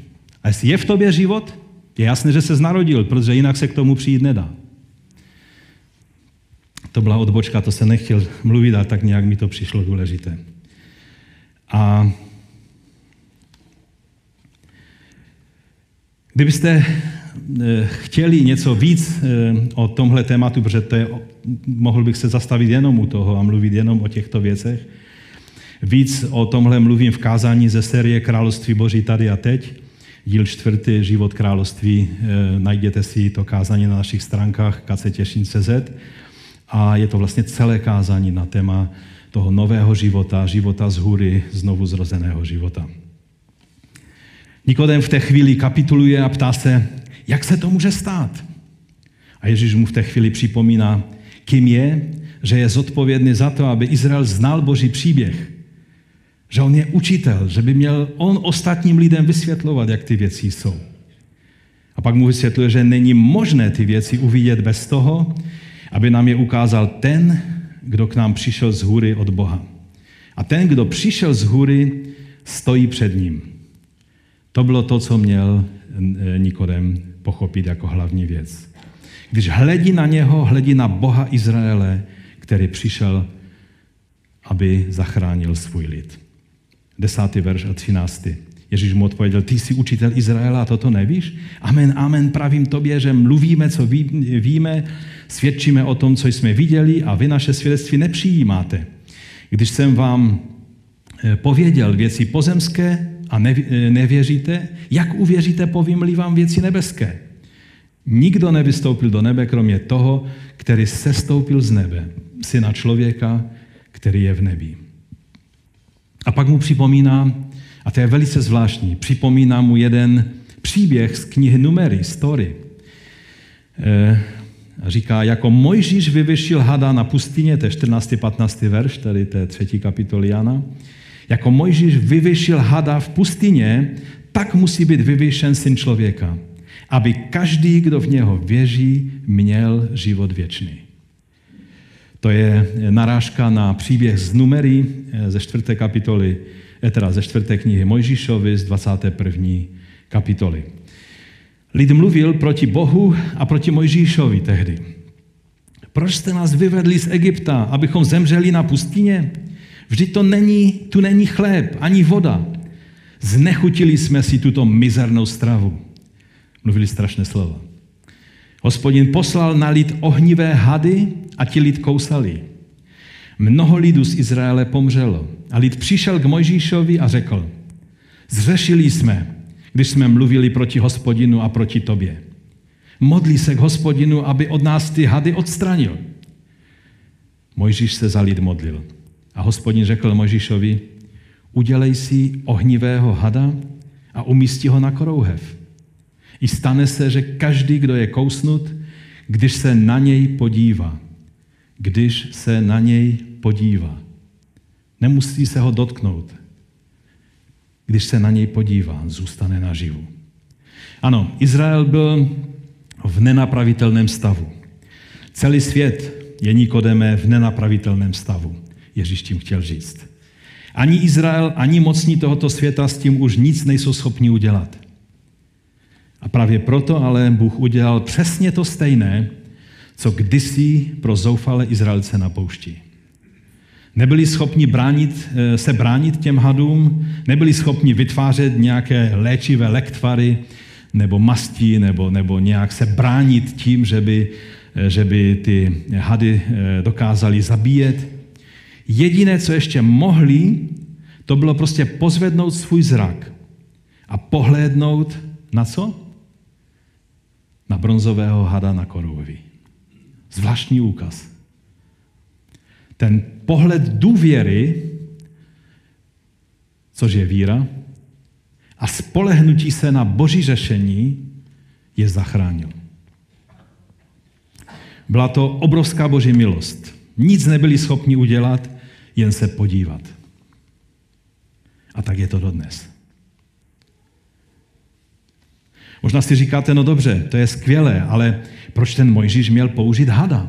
A jestli je v tobě život, je jasné, že se narodil, protože jinak se k tomu přijít nedá. To byla odbočka, to se nechtěl mluvit, ale tak nějak mi to přišlo důležité. A kdybyste eh, chtěli něco víc eh, o tomhle tématu, protože to je, mohl bych se zastavit jenom u toho a mluvit jenom o těchto věcech, Víc o tomhle mluvím v kázání ze série Království Boží tady a teď. Díl čtvrtý, Život království. E, najděte si to kázání na našich stránkách kcetěšin.cz a je to vlastně celé kázání na téma toho nového života, života z hůry, znovu zrozeného života. Nikodem v té chvíli kapituluje a ptá se, jak se to může stát? A Ježíš mu v té chvíli připomíná, kým je, že je zodpovědný za to, aby Izrael znal Boží příběh. Že on je učitel, že by měl on ostatním lidem vysvětlovat, jak ty věci jsou. A pak mu vysvětluje, že není možné ty věci uvidět bez toho, aby nám je ukázal ten, kdo k nám přišel z hůry od Boha. A ten, kdo přišel z hůry, stojí před ním. To bylo to, co měl eh, Nikodem pochopit jako hlavní věc. Když hledí na něho, hledí na Boha Izraele, který přišel, aby zachránil svůj lid. Desátý verš a třináctý. Ježíš mu odpověděl, ty jsi učitel Izraela a toto nevíš? Amen, amen, pravím tobě, že mluvíme, co ví, víme, svědčíme o tom, co jsme viděli a vy naše svědectví nepřijímáte. Když jsem vám eh, pověděl věci pozemské a eh, nevěříte, jak uvěříte, povím-li vám věci nebeské? Nikdo nevystoupil do nebe, kromě toho, který sestoupil z nebe, syna člověka, který je v nebi. A pak mu připomíná, a to je velice zvláštní, připomíná mu jeden příběh z knihy Numery, Story. E, říká, jako Mojžíš vyvyšil hada na pustině, to je 14. 15. verš, tedy té třetí kapitoly Jana, jako Mojžíš vyvyšil hada v pustině, tak musí být vyvyšen syn člověka, aby každý, kdo v něho věří, měl život věčný. To je narážka na příběh z Numery eh, ze čtvrté kapitoly, eh, teda ze čtvrté knihy Mojžíšovi z 21. kapitoly. Lid mluvil proti Bohu a proti Mojžíšovi tehdy. Proč jste nás vyvedli z Egypta, abychom zemřeli na pustině? Vždyť to není, tu není chléb, ani voda. Znechutili jsme si tuto mizernou stravu. Mluvili strašné slova. Hospodin poslal na lid ohnivé hady a ti lid kousali. Mnoho lidů z Izraele pomřelo. A lid přišel k Mojžíšovi a řekl, zřešili jsme, když jsme mluvili proti hospodinu a proti tobě. Modlí se k hospodinu, aby od nás ty hady odstranil. Mojžíš se za lid modlil. A hospodin řekl Mojžíšovi, udělej si ohnivého hada a umísti ho na korouhev. I stane se, že každý, kdo je kousnut, když se na něj podívá, když se na něj podívá. Nemusí se ho dotknout. Když se na něj podívá, zůstane naživu. Ano, Izrael byl v nenapravitelném stavu. Celý svět je Nikodeme v nenapravitelném stavu. Ježíš tím chtěl říct. Ani Izrael, ani mocní tohoto světa s tím už nic nejsou schopni udělat. A právě proto ale Bůh udělal přesně to stejné, co kdysi pro zoufalé Izraelce na poušti. Nebyli schopni bránit, eh, se bránit těm hadům, nebyli schopni vytvářet nějaké léčivé lektvary nebo masti, nebo, nebo nějak se bránit tím, že by, eh, že by ty hady eh, dokázali zabíjet. Jediné, co ještě mohli, to bylo prostě pozvednout svůj zrak a pohlédnout na co? Na bronzového hada na korouvi. Zvláštní úkaz. Ten pohled důvěry, což je víra, a spolehnutí se na boží řešení je zachránil. Byla to obrovská boží milost. Nic nebyli schopni udělat, jen se podívat. A tak je to dodnes. Možná si říkáte, no dobře, to je skvělé, ale proč ten Mojžíš měl použít hada?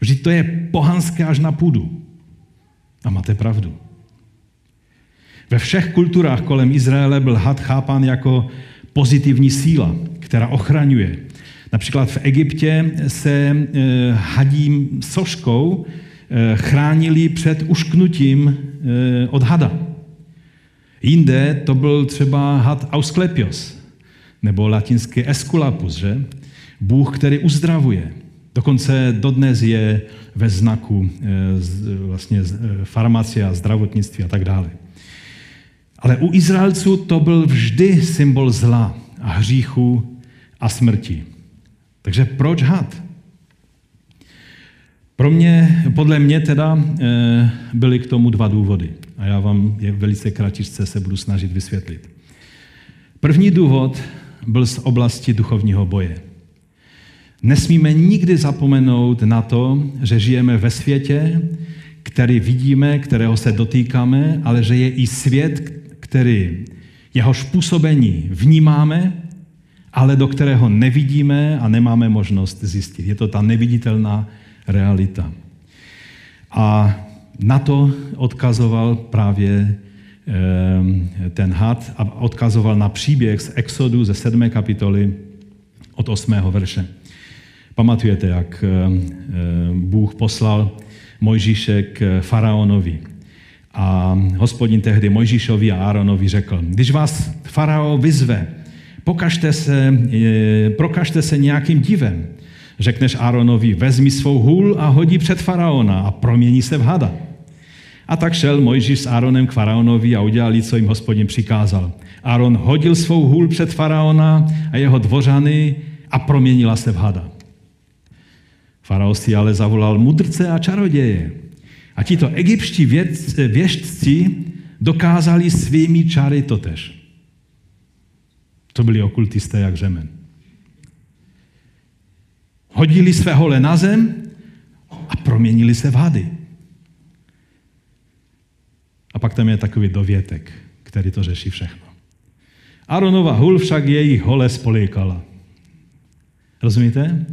Vždyť to je pohanské až na půdu. A máte pravdu. Ve všech kulturách kolem Izraele byl had chápán jako pozitivní síla, která ochraňuje. Například v Egyptě se eh, hadím soškou eh, chránili před ušknutím eh, od hada. Jinde to byl třeba had Ausklepios, nebo latinský Esculapus, že? Bůh, který uzdravuje. Dokonce dodnes je ve znaku vlastně farmacie a zdravotnictví a tak dále. Ale u Izraelců to byl vždy symbol zla a hříchu a smrti. Takže proč had? Pro mě, podle mě teda eh, byly k tomu dva důvody. A já vám je velice kratičce se budu snažit vysvětlit. První důvod byl z oblasti duchovního boje. Nesmíme nikdy zapomenout na to, že žijeme ve světě, který vidíme, kterého se dotýkáme, ale že je i svět, který jehož působení vnímáme, ale do kterého nevidíme a nemáme možnost zjistit. Je to ta neviditelná realita. A na to odkazoval právě ten had a odkazoval na příběh z Exodu ze 7. kapitoly od 8. verše. Pamatujete, jak eh, Bůh poslal Mojžíše k faraonovi. A hospodin tehdy Mojžíšovi a Áronovi řekl, když vás farao vyzve, pokažte se, eh, prokažte se nějakým divem. Řekneš Áronovi, vezmi svou hůl a hodí před faraona a promění se v hada. A tak šel Mojžíš s Áronem k faraonovi a udělali, co jim hospodin přikázal. Áron hodil svou hůl před faraona a jeho dvořany a proměnila se v hada. Farao si ale zavolal mudrce a čaroděje. A tito egyptští věštci dokázali svými čary totež. To byli okultisté jak řemen. Hodili své hole na zem a proměnili se v hady. Pak tam je takový dovětek, který to řeší všechno. Aronova hul však jejich hole spolékala. Rozumíte?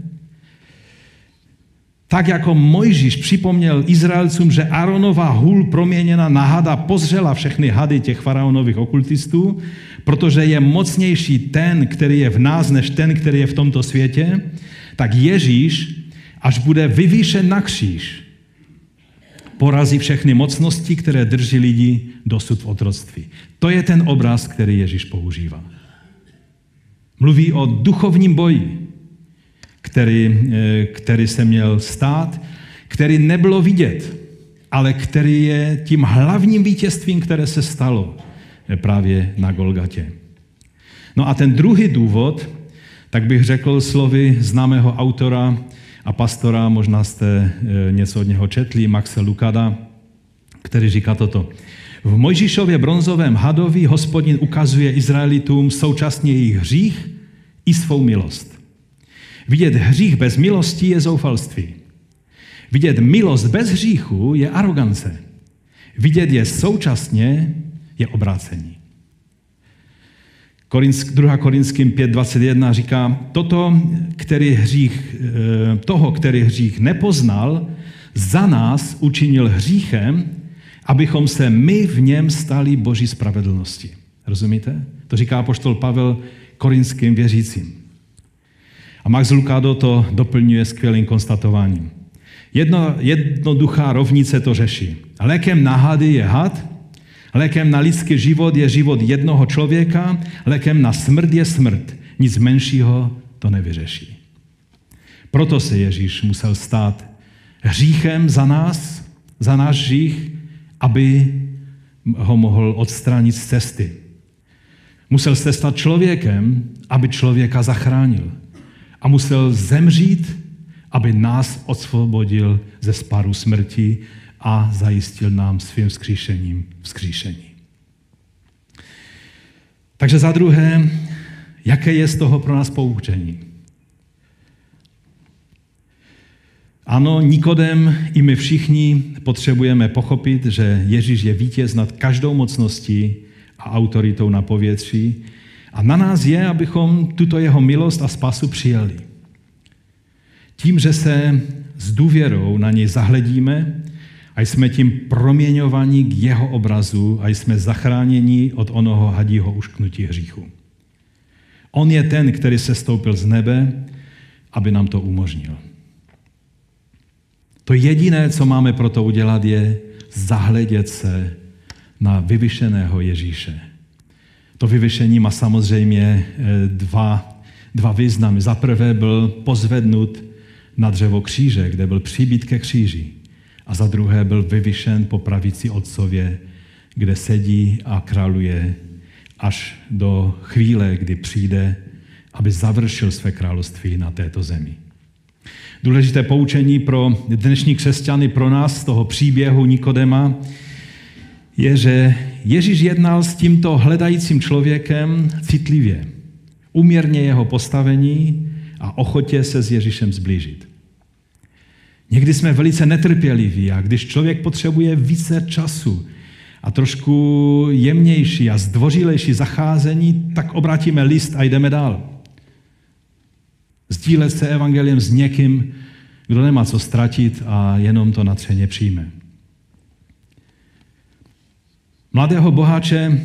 Tak jako Mojžíš připomněl Izraelcům, že Aaronova hůl proměněna na hada pozřela všechny hady těch faraonových okultistů, protože je mocnější ten, který je v nás, než ten, který je v tomto světě, tak Ježíš, až bude vyvýšen na kříž, porazí všechny mocnosti, které drží lidi dosud v otroctví. To je ten obraz, který Ježíš používá. Mluví o duchovním boji, který, eh, který se měl stát, který nebylo vidět, ale který je tím hlavním vítězstvím, které se stalo eh, právě na Golgatě. No a ten druhý důvod, tak bych řekl slovy známého autora a pastora, možná jste eh, něco od něho četli, Maxe Lukada, který říká toto. V Mojžíšově bronzovém hadovi hospodin ukazuje Izraelitům současně jejich hřích i svou milost. Vidět hřích bez milosti je zoufalství. Vidět milost bez hříchu je arogance. Vidět je současně je obrácení. 2. Korinským 5.21 říká, toto, který hřích, eh, toho, který hřích nepoznal, za nás učinil hříchem, abychom se my v něm stali boží spravedlnosti. Rozumíte? To říká poštol Pavel korinským věřícím. A Max Lucado to doplňuje skvělým konstatováním. Jedno, jednoduchá rovnice to řeší. Lékem na hady je had, lékem na lidský život je život jednoho člověka, lékem na smrt je smrt. Nic menšího to nevyřeší. Proto se Ježíš musel stát hříchem za nás, za náš hřích, aby ho mohl odstranit z cesty. Musel se stát člověkem, aby člověka zachránil a musel zemřít, aby nás osvobodil ze sparu smrti a zajistil nám svým vzkříšením vzkříšení. Takže za druhé, jaké je z toho pro nás poučení? Ano, Nikodem i my všichni potřebujeme pochopit, že Ježíš je vítěz nad každou mocností a autoritou na povětří a na nás je, abychom tuto jeho milost a spasu přijali. Tím, že se s důvěrou na něj zahledíme a jsme tím proměňovaní k jeho obrazu a jsme zachráněni od onoho hadího ušknutí hříchu. On je ten, který se stoupil z nebe, aby nám to umožnil. To jediné, co máme pro to udělat, je zahledět se na vyvyšeného Ježíše. To vyvyšení má samozřejmě eh, dva, dva významy. Za prvé byl pozvednut na dřevo kříže, kde byl přibít ke kříži. A za druhé byl vyvyšen po pravici otcově, kde sedí a králuje až do chvíle, kdy přijde, aby završil své království na této zemi. Důležité poučení pro dnešní křesťany, pro nás z toho příběhu Nikodema, je, že Ježíš jednal s tímto hledajícím člověkem citlivě, uměrně jeho postavení a ochotě se s Ježíšem zblížit. Někdy jsme velice netrpěliví a když člověk potřebuje více času a trošku jemnější a zdvořilejší zacházení, tak obrátíme list a jdeme dál. Sdílet se evangeliem s někým, kdo nemá co ztratit a jenom to natřeně přijme. Mladého boháče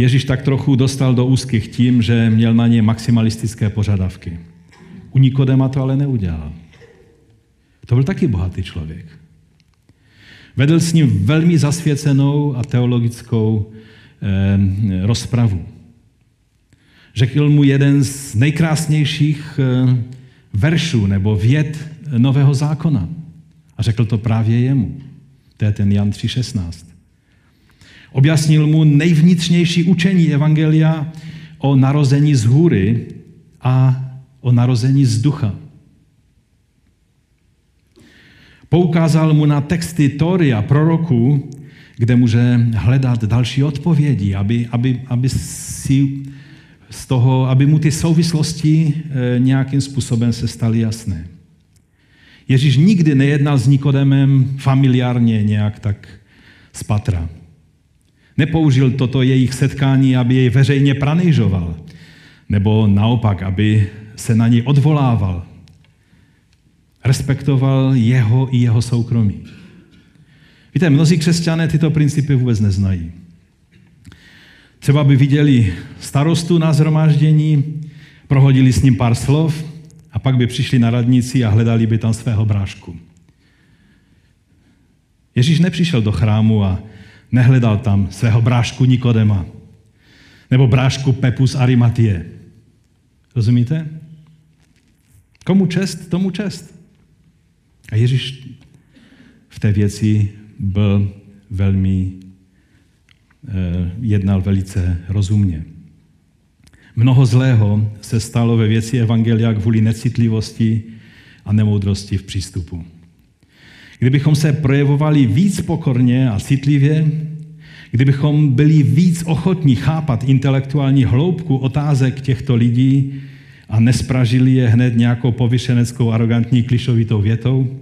Ježíš tak trochu dostal do úzkých tím, že měl na ně maximalistické požadavky. U Nikodema to ale neudělal. To byl taky bohatý člověk. Vedl s ním velmi zasvěcenou a teologickou eh, rozpravu. Řekl mu jeden z nejkrásnějších eh, veršů nebo věd Nového zákona. A řekl to právě jemu. To je ten Jan 3,16. Objasnil mu nejvnitřnější učení Evangelia o narození z hůry a o narození z ducha. Poukázal mu na texty Tory a proroků, kde může hledat další odpovědi, aby, aby, aby, si z toho, aby mu ty souvislosti eh, nějakým způsobem se staly jasné. Ježíš nikdy nejednal s Nikodemem familiárně nějak tak z patra. Nepoužil toto jejich setkání, aby jej veřejně pranýžoval, nebo naopak, aby se na něj odvolával. Respektoval jeho i jeho soukromí. Víte, mnozí křesťané tyto principy vůbec neznají. Třeba by viděli starostu na zhromáždění, prohodili s ním pár slov a pak by přišli na radnici a hledali by tam svého brášku. Ježíš nepřišel do chrámu a nehledal tam svého brášku Nikodema nebo brášku Pepu z Arimatie. Rozumíte? Komu čest, tomu čest. A Ježíš v té věci byl velmi, eh, jednal velice rozumně. Mnoho zlého se stalo ve věci Evangelia kvůli necitlivosti a nemoudrosti v přístupu. Kdybychom se projevovali víc pokorně a citlivě, kdybychom byli víc ochotní chápat intelektuální hloubku otázek těchto lidí a nespražili je hned nějakou povyšeneckou, arrogantní, klišovitou větou,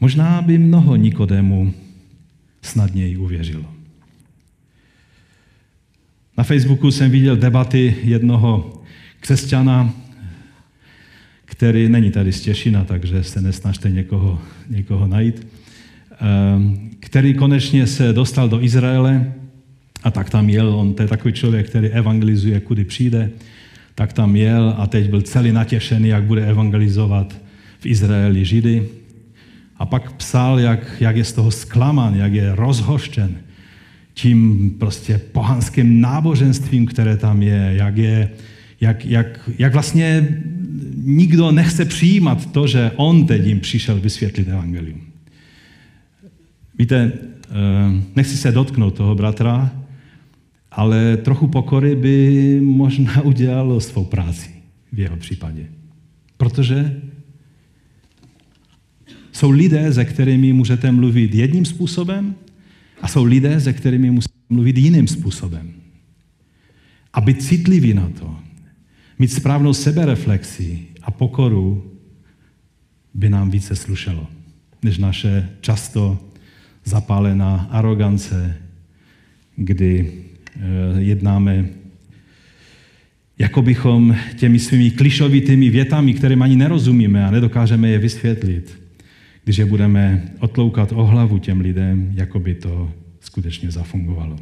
možná by mnoho Nikodému snadněji uvěřilo. Na Facebooku jsem viděl debaty jednoho křesťana, který není tady z Těšina, takže se nesnažte někoho, někoho najít, ehm, který konečně se dostal do Izraele a tak tam jel. On to je takový člověk, který evangelizuje, kudy přijde. Tak tam jel a teď byl celý natěšený, jak bude evangelizovat v Izraeli Židy. A pak psal, jak, jak je z toho zklamán, jak je rozhoštěn tím prostě pohanským náboženstvím, které tam je, jak, je, jak, jak, jak vlastně nikdo nechce přijímat to, že on teď jim přišel vysvětlit evangelium. Víte, eh, nechci se dotknout toho bratra, ale trochu pokory by možná udělalo svou práci v jeho případě. Protože jsou lidé, se kterými můžete mluvit jedním způsobem a jsou lidé, se kterými musíte mluvit jiným způsobem. A být citlivý na to, mít správnou sebereflexi a pokoru by nám více slušelo, než naše často zapálená arogance, kdy jednáme jako bychom těmi svými klišovitými větami, které ani nerozumíme a nedokážeme je vysvětlit, když je budeme otloukat o hlavu těm lidem, jako by to skutečně zafungovalo.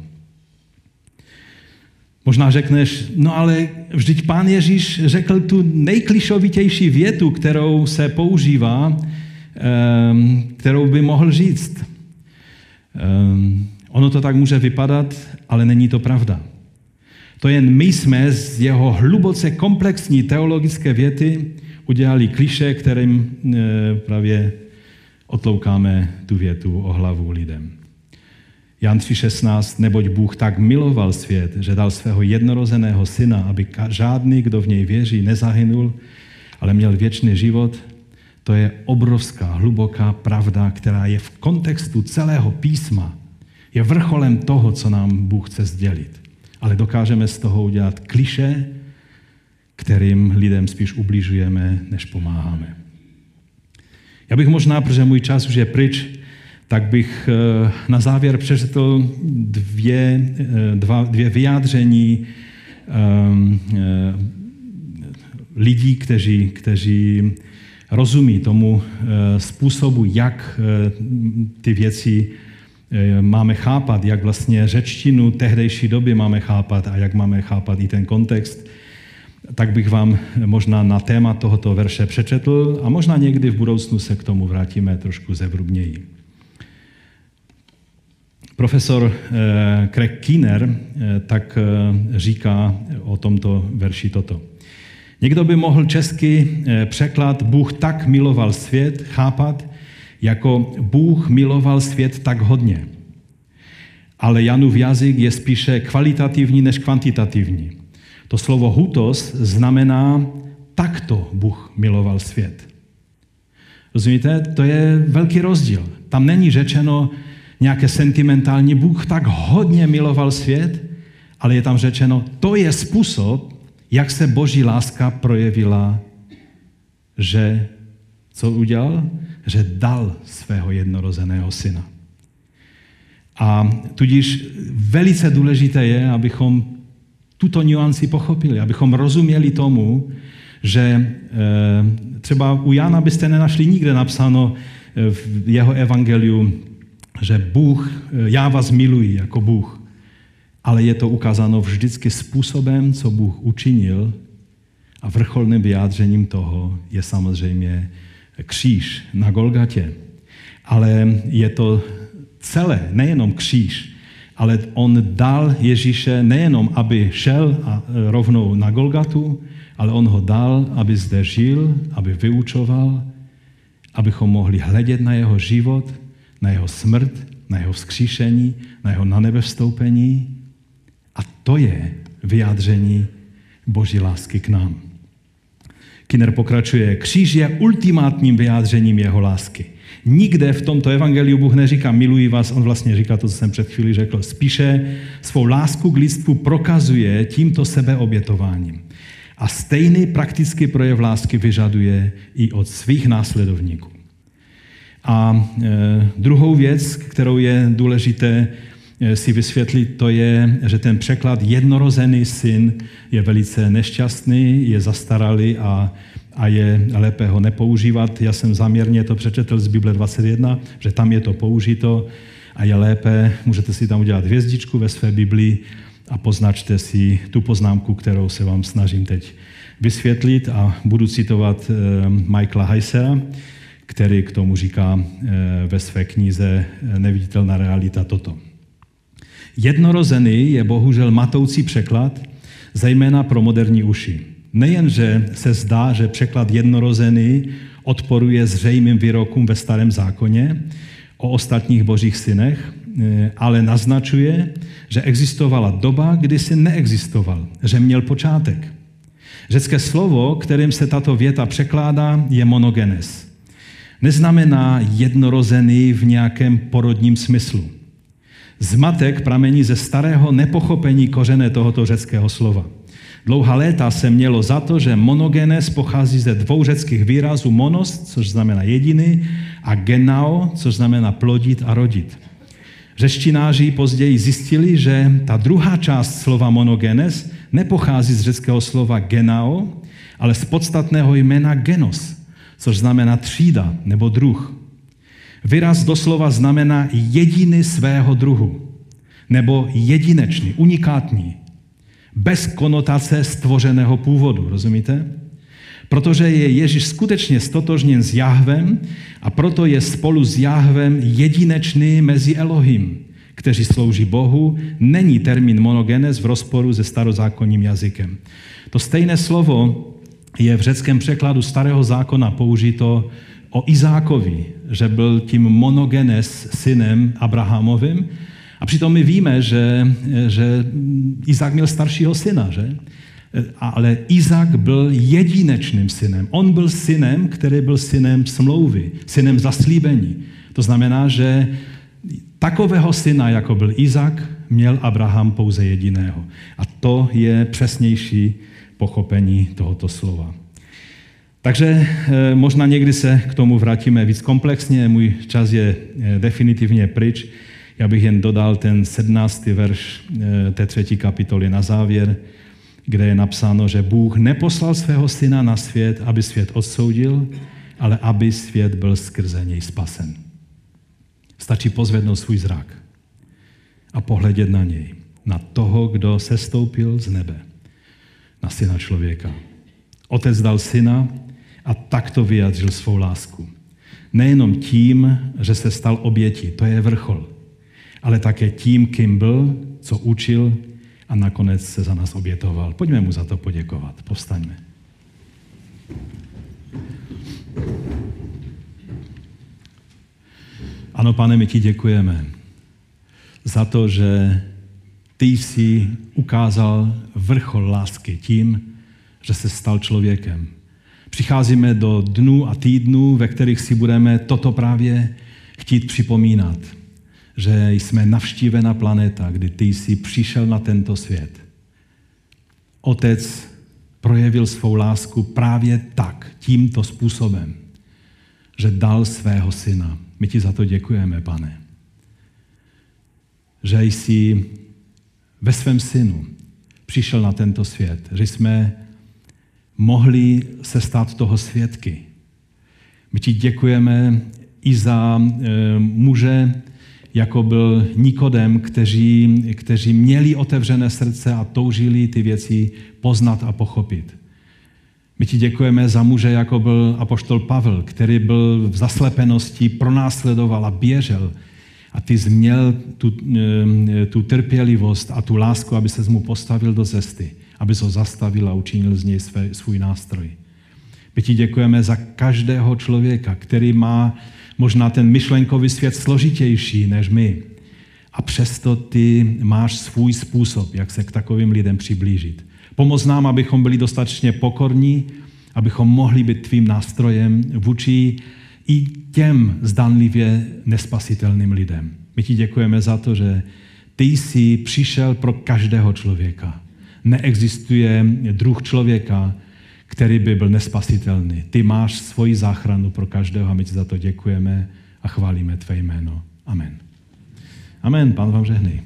Možná řekneš, no ale vždyť pán Ježíš řekl tu nejklišovitější větu, kterou se používá, ehm, kterou by mohl říct. Ono to tak může vypadat, ale není to pravda. To jen my jsme z jeho hluboce komplexní teologické věty udělali kliše, kterým e, právě otloukáme tu větu o hlavu lidem. Jan 3,16, neboť Bůh tak miloval svět, že dal svého jednorozeného syna, aby žádný, kdo v něj věří, nezahynul, ale měl věčný život. To je obrovská, hluboká pravda, která je v kontextu celého písma. Je vrcholem toho, co nám Bůh chce sdělit. Ale dokážeme z toho udělat kliše, kterým lidem spíš ubližujeme, než pomáháme. Já bych možná, protože můj čas už je pryč, tak bych eh, na závěr přečetl dvě, eh, dva, dvě vyjádření um, lidí, kteří, kteří rozumí tomu způsobu, jak ty věci máme chápat, jak vlastně řečtinu tehdejší doby máme chápat a jak máme chápat i ten kontext tak bych vám možná na téma tohoto verše přečetl a možná někdy v budoucnu se k tomu vrátíme trošku zevrubněji. Profesor eh, Craig Keener eh, tak eh, říká o tomto verši toto. Někdo by mohl česky překlad Bůh tak miloval svět chápat jako Bůh miloval svět tak hodně. Ale Janův jazyk je spíše kvalitativní než kvantitativní. To slovo hutos znamená takto Bůh miloval svět. Rozumíte? To je velký rozdíl. Tam není řečeno nějaké sentimentální Bůh tak hodně miloval svět, ale je tam řečeno, to je způsob, jak se boží láska projevila, že co udělal? Že dal svého jednorozeného syna. A tudíž velice důležité je, abychom tuto nianci pochopili, abychom rozuměli tomu, že eh, třeba u Jana byste nenašli nikde napsáno eh, v jeho evangeliu, že Bůh, eh, já vás miluji jako Bůh, ale je to ukázáno vždycky způsobem, co Bůh učinil a vrcholným vyjádřením toho je samozřejmě kříž na Golgatě. Ale je to celé, nejenom kříž, ale on dal Ježíše nejenom, aby šel a e, rovnou na Golgatu, ale on ho dal, aby zde žil, aby vyučoval, abychom mohli hledět na jeho život, na jeho smrt, na jeho vzkříšení, na jeho nanebevstoupení. A to je vyjádření Boží lásky k nám. Kinner pokračuje, kříž je ultimátním vyjádřením jeho lásky. Nikde v tomto evangeliu Bůh neříká miluji vás, on vlastně říká to, co jsem před chvíli řekl. Spíše svou lásku k lidstvu prokazuje tímto sebeobětováním. A stejný praktický projev lásky vyžaduje i od svých následovníků. A e, druhou věc, kterou je důležité si vysvětlit, to je, že ten překlad jednorozený syn je velice nešťastný, je zastaralý a a je lépe ho nepoužívat. Já jsem záměrně to přečetl z Bible 21, že tam je to použito a je lépe, můžete si tam udělat hvězdičku ve své Biblii a poznačte si tu poznámku, kterou se vám snažím teď vysvětlit a budu citovat eh, Michaela Heisera, který k tomu říká eh, ve své knize eh, Neviditelná realita toto. Jednorozený je bohužel matoucí překlad, zejména pro moderní uši. Nejenže se zdá, že překlad jednorozený odporuje zřejmým výrokům ve starém zákoně o ostatních božích synech, eh, ale naznačuje, že existovala doba, kdy syn neexistoval, že měl počátek. Řecké slovo, kterým se tato věta překládá, je monogenes. Neznamená jednorozený v nějakém porodním smyslu. Zmatek pramení ze starého nepochopení kořené tohoto řeckého slova. Dlouhá léta se mělo za to, že monogenes pochází ze dvou řeckých výrazů monos, což znamená jediný, a genao, což znamená plodit a rodit. Řečtináři později zjistili, že ta druhá část slova monogenes nepochází z řeckého slova genao, ale z podstatného jména genos, což znamená třída nebo druh. Výraz doslova znamená jediný svého druhu, nebo jedinečný, unikátní, bez konotace stvořeného původu, rozumíte? Protože je Ježíš skutečně stotožněn s Jahvem a proto je spolu s Jahvem jedinečný mezi Elohim, kteří slouží Bohu, není termín monogenes v rozporu se starozákonním jazykem. To stejné slovo je v řeckém překladu starého zákona použito o Izákovi, že byl tím monogenes synem Abrahamovým, a přitom my víme, že, že Izák měl staršího syna, že? Ale Izák byl jedinečným synem. On byl synem, který byl synem smlouvy, synem zaslíbení. To znamená, že takového syna, jako byl Izák, měl Abraham pouze jediného. A to je přesnější pochopení tohoto slova. Takže eh, možná někdy se k tomu vrátíme víc komplexně, můj čas je eh, definitivně pryč. Já bych jen dodal ten 17. verš eh, té třetí kapitoly na závěr, kde je napsáno, že Bůh neposlal svého syna na svět, aby svět odsoudil, ale aby svět byl skrze něj spasen. Stačí pozvednout svůj zrak a pohledět na něj, na toho, kdo se stoupil z nebe, na syna člověka. Otec dal syna a takto vyjadřil svou lásku. Nejenom tím, že se stal obětí, to je vrchol, ale také tím, kým byl, co učil a nakonec se za nás obětoval. Pojďme mu za to poděkovat. Povstaňme. Ano, pane, my ti děkujeme za to, že ty jsi ukázal vrchol lásky tím, že se stal člověkem. Přicházíme do dnů a týdnů, ve kterých si budeme toto právě chtít připomínat, že jsme navštívena planeta, kdy ty jsi přišel na tento svět. Otec projevil svou lásku právě tak, tímto způsobem, že dal svého syna. My ti za to děkujeme, pane. Že jsi ve svém synu přišel na tento svět, že jsme mohli se stát toho svědky. My ti děkujeme i za e, muže, jako byl Nikodem, kteří, kteří měli otevřené srdce a toužili ty věci poznat a pochopit. My ti děkujeme za muže, jako byl apoštol Pavel, který byl v zaslepenosti, pronásledoval a běžel. A ty jsi měl tu, e, tu trpělivost a tu lásku, aby se mu postavil do cesty aby ho zastavil a učinil z něj své, svůj nástroj. My ti děkujeme za každého člověka, který má možná ten myšlenkový svět složitější než my. A přesto ty máš svůj způsob, jak se k takovým lidem přiblížit. Pomoz nám, abychom byli dostatečně pokorní, abychom mohli být tvým nástrojem vůči i těm zdanlivě nespasitelným lidem. My ti děkujeme za to, že ty jsi přišel pro každého člověka neexistuje druh člověka, který by byl nespasitelný. Ty máš svoji záchranu pro každého a my ti za to děkujeme a chválíme tvé jméno. Amen. Amen. Pán vám žehnej.